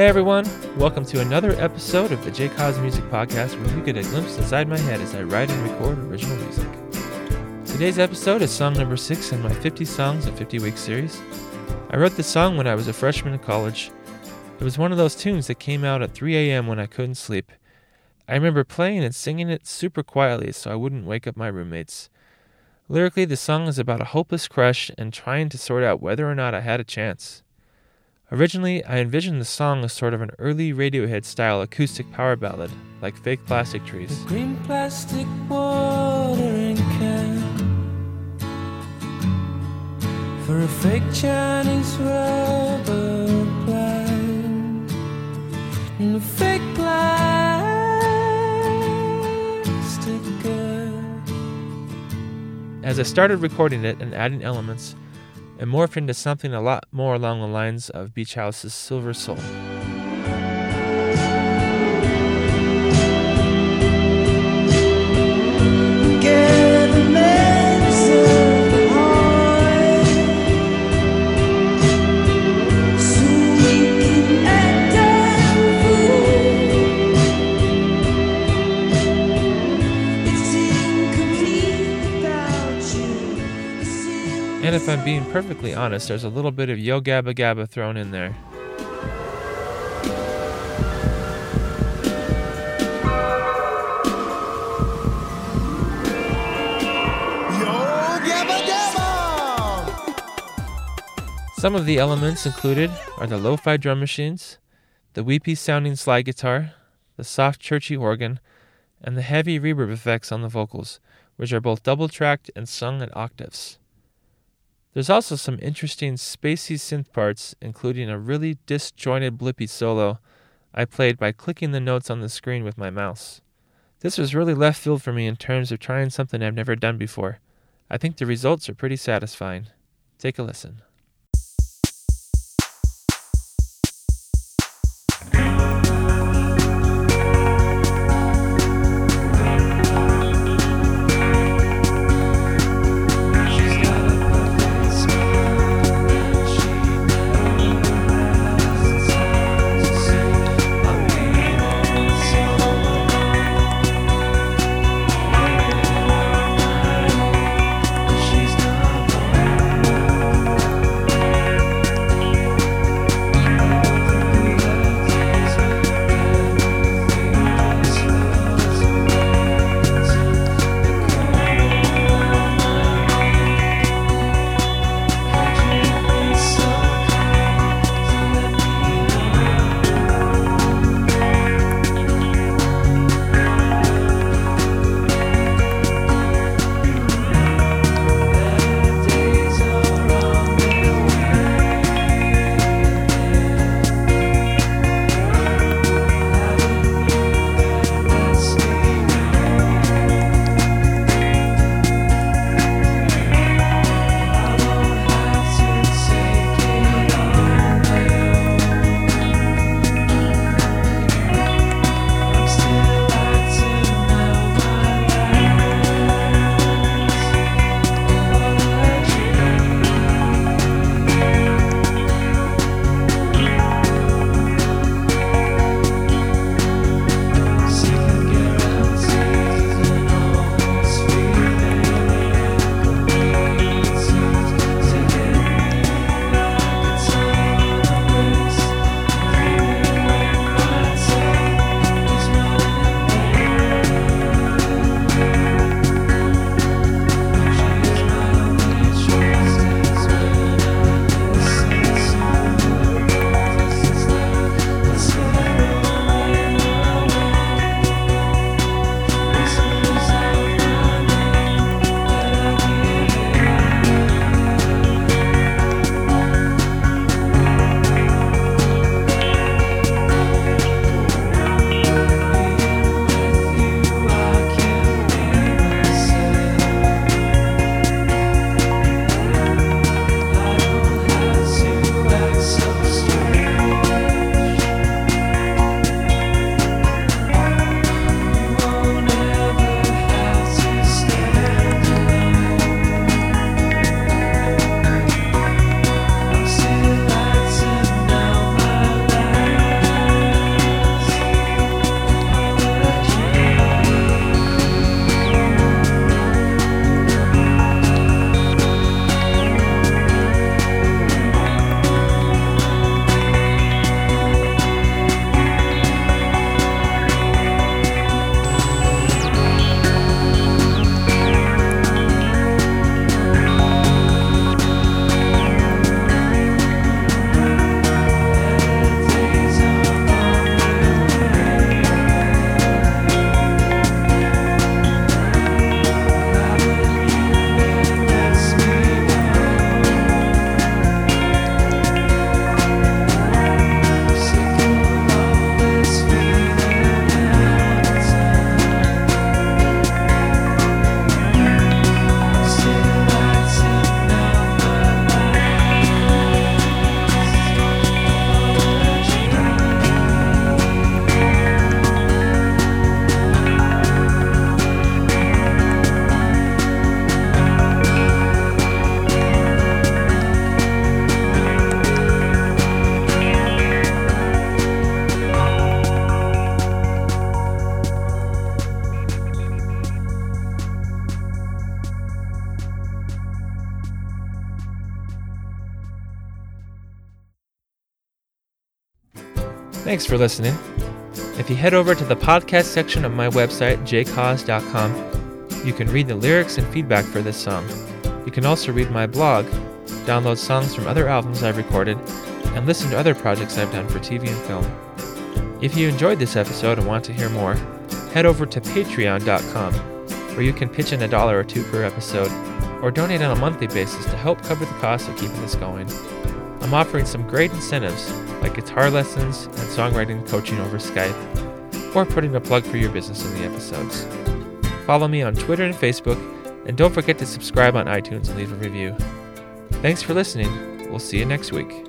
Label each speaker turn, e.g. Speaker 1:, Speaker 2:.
Speaker 1: Hey everyone, welcome to another episode of the J Cause Music Podcast where you get a glimpse inside my head as I write and record original music. Today's episode is song number six in my 50 Songs in 50 Weeks series. I wrote this song when I was a freshman in college. It was one of those tunes that came out at 3 a.m. when I couldn't sleep. I remember playing and singing it super quietly so I wouldn't wake up my roommates. Lyrically, the song is about a hopeless crush and trying to sort out whether or not I had a chance. Originally, I envisioned the song as sort of an early Radiohead style acoustic power ballad, like Fake Plastic Trees.
Speaker 2: The green plastic for a fake Chinese rubber plant and a fake plastic girl.
Speaker 1: As I started recording it and adding elements, it morphed into something a lot more along the lines of Beach House's Silver Soul. And if I'm being perfectly honest, there's a little bit of Yo Gabba Gabba thrown in there. Some of the elements included are the lo fi drum machines, the weepy sounding slide guitar, the soft churchy organ, and the heavy reverb effects on the vocals, which are both double tracked and sung at octaves. There's also some interesting spacey synth parts, including a really disjointed blippy solo I played by clicking the notes on the screen with my mouse. This was really left field for me in terms of trying something I've never done before. I think the results are pretty satisfying. Take a listen. Thanks for listening. If you head over to the podcast section of my website, jcause.com, you can read the lyrics and feedback for this song. You can also read my blog, download songs from other albums I've recorded, and listen to other projects I've done for TV and film. If you enjoyed this episode and want to hear more, head over to patreon.com, where you can pitch in a dollar or two per episode, or donate on a monthly basis to help cover the cost of keeping this going. I'm offering some great incentives, like guitar lessons and songwriting coaching over Skype, or putting a plug for your business in the episodes. Follow me on Twitter and Facebook, and don't forget to subscribe on iTunes and leave a review. Thanks for listening. We'll see you next week.